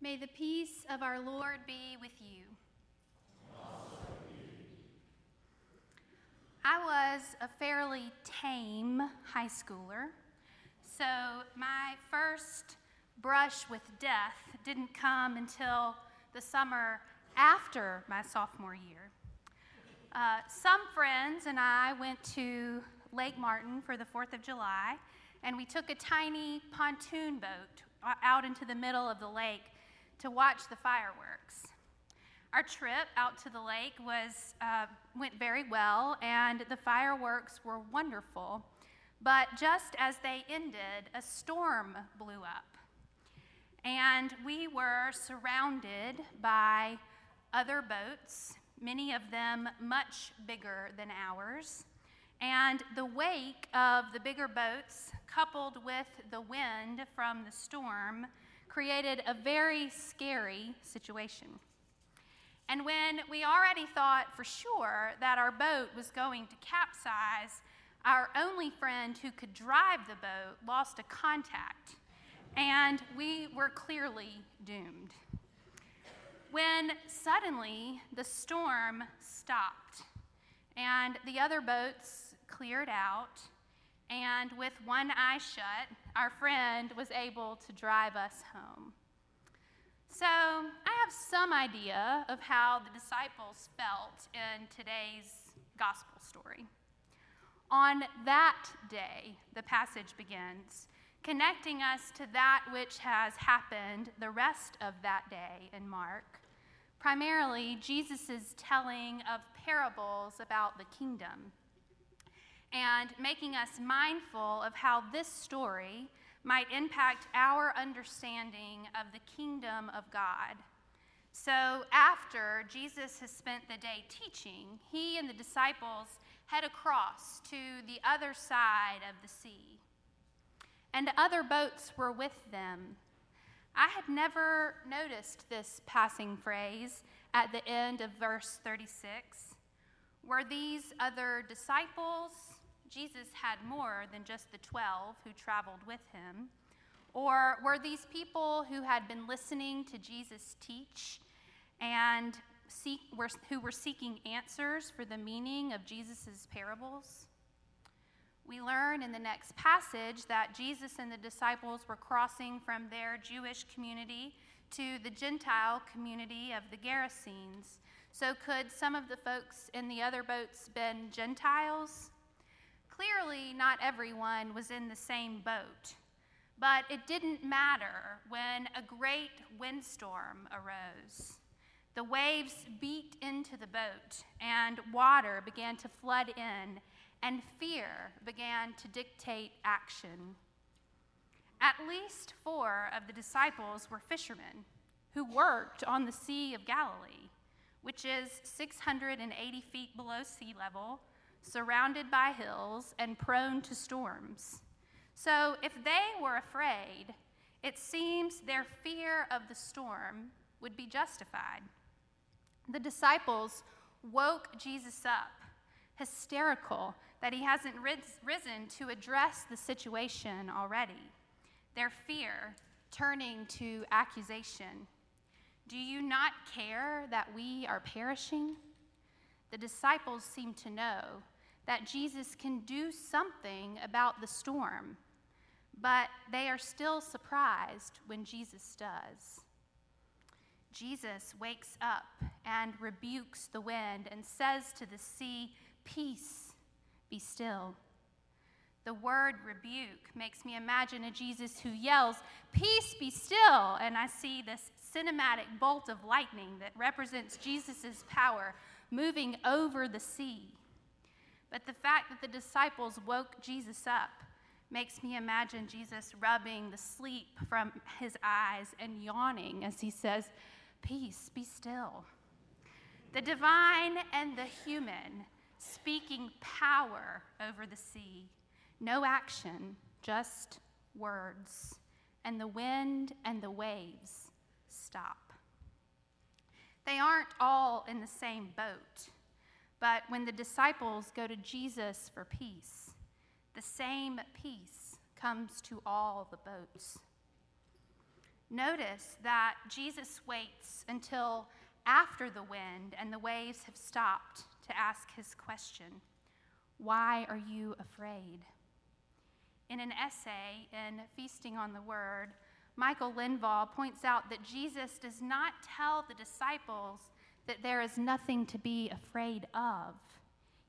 May the peace of our Lord be with you. I was a fairly tame high schooler, so my first brush with death didn't come until the summer after my sophomore year. Uh, some friends and I went to Lake Martin for the 4th of July, and we took a tiny pontoon boat out into the middle of the lake to watch the fireworks. Our trip out to the lake was, uh, went very well, and the fireworks were wonderful. But just as they ended, a storm blew up. And we were surrounded by other boats, many of them much bigger than ours. And the wake of the bigger boats, coupled with the wind from the storm, created a very scary situation. And when we already thought for sure that our boat was going to capsize, our only friend who could drive the boat lost a contact, and we were clearly doomed. When suddenly the storm stopped and the other boats cleared out, and with one eye shut, our friend was able to drive us home. So, I have some idea of how the disciples felt in today's gospel story. On that day, the passage begins, connecting us to that which has happened the rest of that day in Mark. Primarily, Jesus' telling of parables about the kingdom and making us mindful of how this story might impact our understanding of the kingdom of God. So, after Jesus has spent the day teaching, he and the disciples head across to the other side of the sea. And other boats were with them. I had never noticed this passing phrase at the end of verse 36. Were these other disciples? Jesus had more than just the 12 who traveled with him? Or were these people who had been listening to Jesus teach and seek, were, who were seeking answers for the meaning of Jesus' parables? We learn in the next passage that Jesus and the disciples were crossing from their Jewish community to the Gentile community of the Gerasenes. So, could some of the folks in the other boats been Gentiles? Clearly, not everyone was in the same boat, but it didn't matter when a great windstorm arose. The waves beat into the boat, and water began to flood in, and fear began to dictate action. At least four of the disciples were fishermen who worked on the Sea of Galilee, which is 680 feet below sea level surrounded by hills, and prone to storms. So if they were afraid, it seems their fear of the storm would be justified. The disciples woke Jesus up, hysterical that he hasn't risen to address the situation already. Their fear turning to accusation. Do you not care that we are perishing? The disciples seem to know that Jesus can do something about the storm, but they are still surprised when Jesus does. Jesus wakes up and rebukes the wind and says to the sea, Peace, be still. The word rebuke makes me imagine a Jesus who yells, Peace be still. And I see this cinematic bolt of lightning that represents Jesus' power moving over the sea. But the fact that the disciples woke Jesus up makes me imagine Jesus rubbing the sleep from his eyes and yawning as he says, Peace, be still. The divine and the human speaking power over the sea. No action, just words. And the wind and the waves stop. They aren't all in the same boat. But when the disciples go to Jesus for peace, the same peace comes to all the boats. Notice that Jesus waits until after the wind and the waves have stopped to ask his question Why are you afraid? In an essay in Feasting on the Word, Michael Lindvall points out that Jesus does not tell the disciples that there is nothing to be afraid of.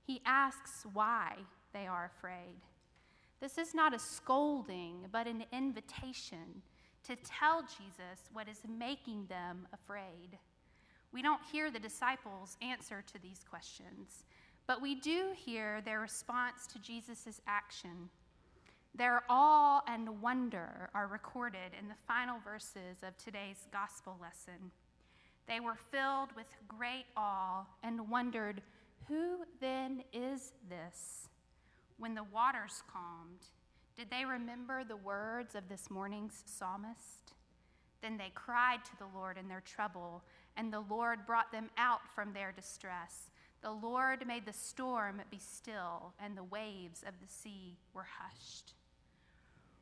He asks why they are afraid. This is not a scolding, but an invitation to tell Jesus what is making them afraid. We don't hear the disciples' answer to these questions, but we do hear their response to Jesus' action. Their awe and wonder are recorded in the final verses of today's gospel lesson. They were filled with great awe and wondered, Who then is this? When the waters calmed, did they remember the words of this morning's psalmist? Then they cried to the Lord in their trouble, and the Lord brought them out from their distress. The Lord made the storm be still, and the waves of the sea were hushed.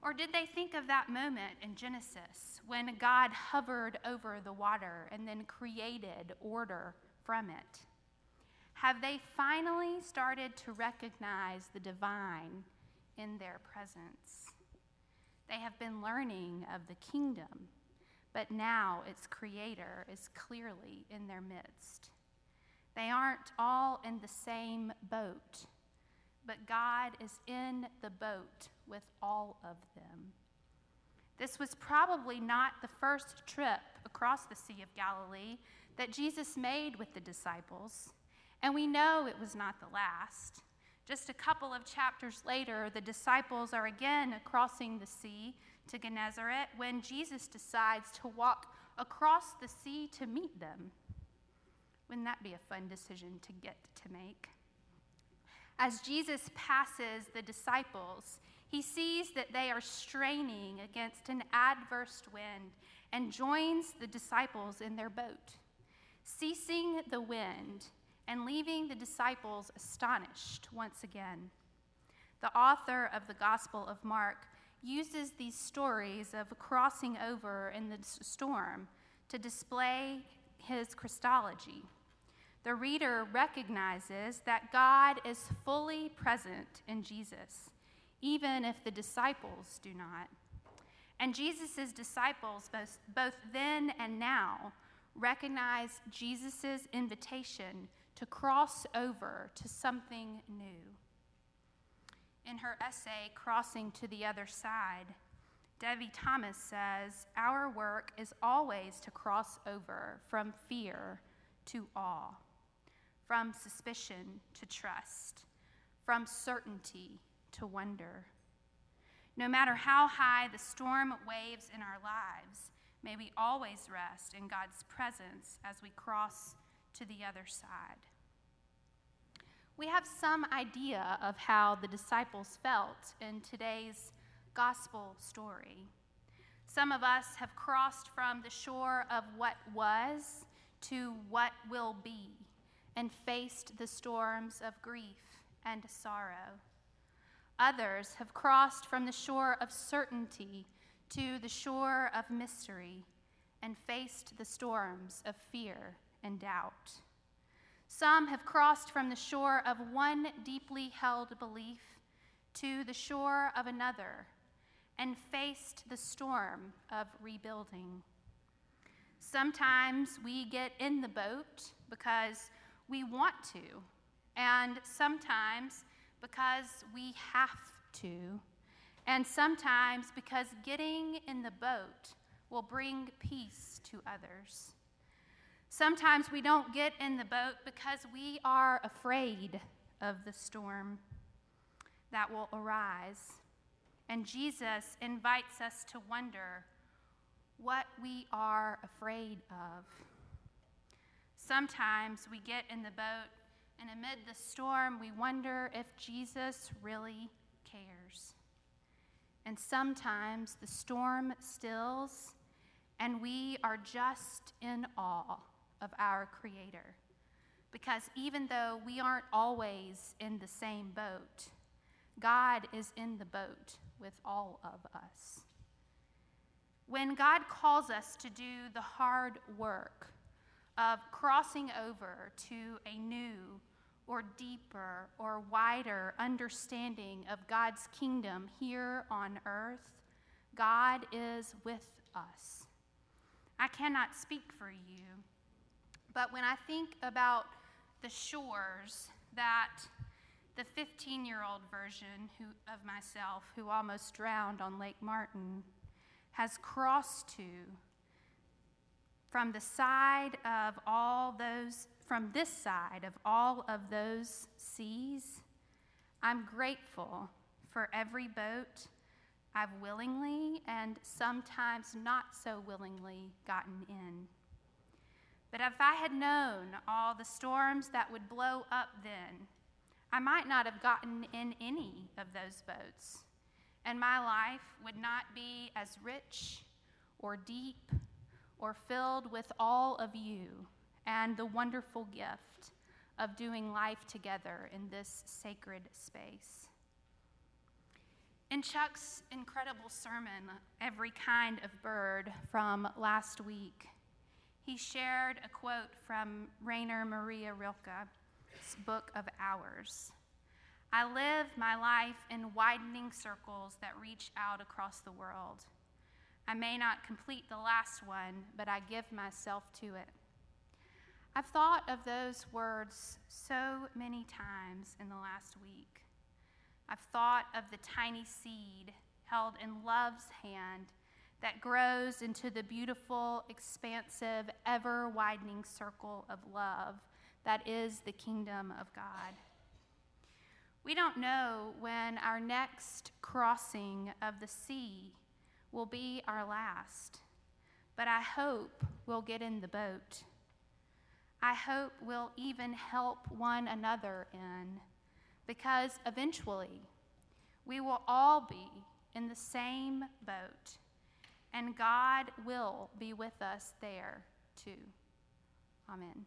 Or did they think of that moment in Genesis when God hovered over the water and then created order from it? Have they finally started to recognize the divine in their presence? They have been learning of the kingdom, but now its creator is clearly in their midst. They aren't all in the same boat, but God is in the boat with all of them. This was probably not the first trip across the Sea of Galilee that Jesus made with the disciples. And we know it was not the last. Just a couple of chapters later, the disciples are again crossing the sea to Gennesaret when Jesus decides to walk across the sea to meet them. Wouldn't that be a fun decision to get to make? As Jesus passes the disciples, he sees that they are straining against an adverse wind and joins the disciples in their boat. Ceasing the wind, and leaving the disciples astonished once again. The author of the Gospel of Mark uses these stories of crossing over in the storm to display his Christology. The reader recognizes that God is fully present in Jesus, even if the disciples do not. And Jesus' disciples, both, both then and now, recognize Jesus' invitation to cross over to something new. In her essay, Crossing to the Other Side, Debie Thomas says, Our work is always to cross over from fear to awe, from suspicion to trust, from certainty to wonder. No matter how high the storm waves in our lives, may we always rest in God's presence as we cross to the other side. We have some idea of how the disciples felt in today's gospel story. Some of us have crossed from the shore of what was to what will be and faced the storms of grief and sorrow. Others have crossed from the shore of certainty to the shore of mystery and faced the storms of fear and doubt. Some have crossed from the shore of one deeply held belief to the shore of another and faced the storm of rebuilding. Sometimes we get in the boat because we want to, and sometimes because we have to, and sometimes because getting in the boat will bring peace to others. Sometimes we don't get in the boat because we are afraid of the storm that will arise. And Jesus invites us to wonder what we are afraid of. Sometimes we get in the boat, and amid the storm, we wonder if Jesus really cares. And sometimes the storm stills, and we are just in awe of our Creator. Because even though we aren't always in the same boat, God is in the boat with all of us. When God calls us to do the hard work of crossing over to a new or deeper or wider understanding of God's kingdom here on earth, God is with us. I cannot speak for you, but when I think about the shores that the 15 year old version who, of myself, who almost drowned on Lake Martin, has crossed to, from the side of all those, from this side of all of those seas, I'm grateful for every boat I've willingly and sometimes not so willingly gotten in. But if I had known all the storms that would blow up then, I might not have gotten in any of those boats, and my life would not be as rich or deep or filled with all of you and the wonderful gift of doing life together in this sacred space. In Chuck's incredible sermon, Every Kind of Bird, from last week, he shared a quote from Rainer Maria Rilke's book of Hours. I live my life in widening circles that reach out across the world. I may not complete the last one, but I give myself to it. I've thought of those words so many times in the last week. I've thought of the tiny seed held in love's hand that grows into the beautiful, expansive, ever widening circle of love that is the kingdom of God. We don't know when our next crossing of the sea will be our last, but I hope we'll get in the boat. I hope we'll even help one another in because eventually we will all be in the same boat, and God will be with us there too. Amen.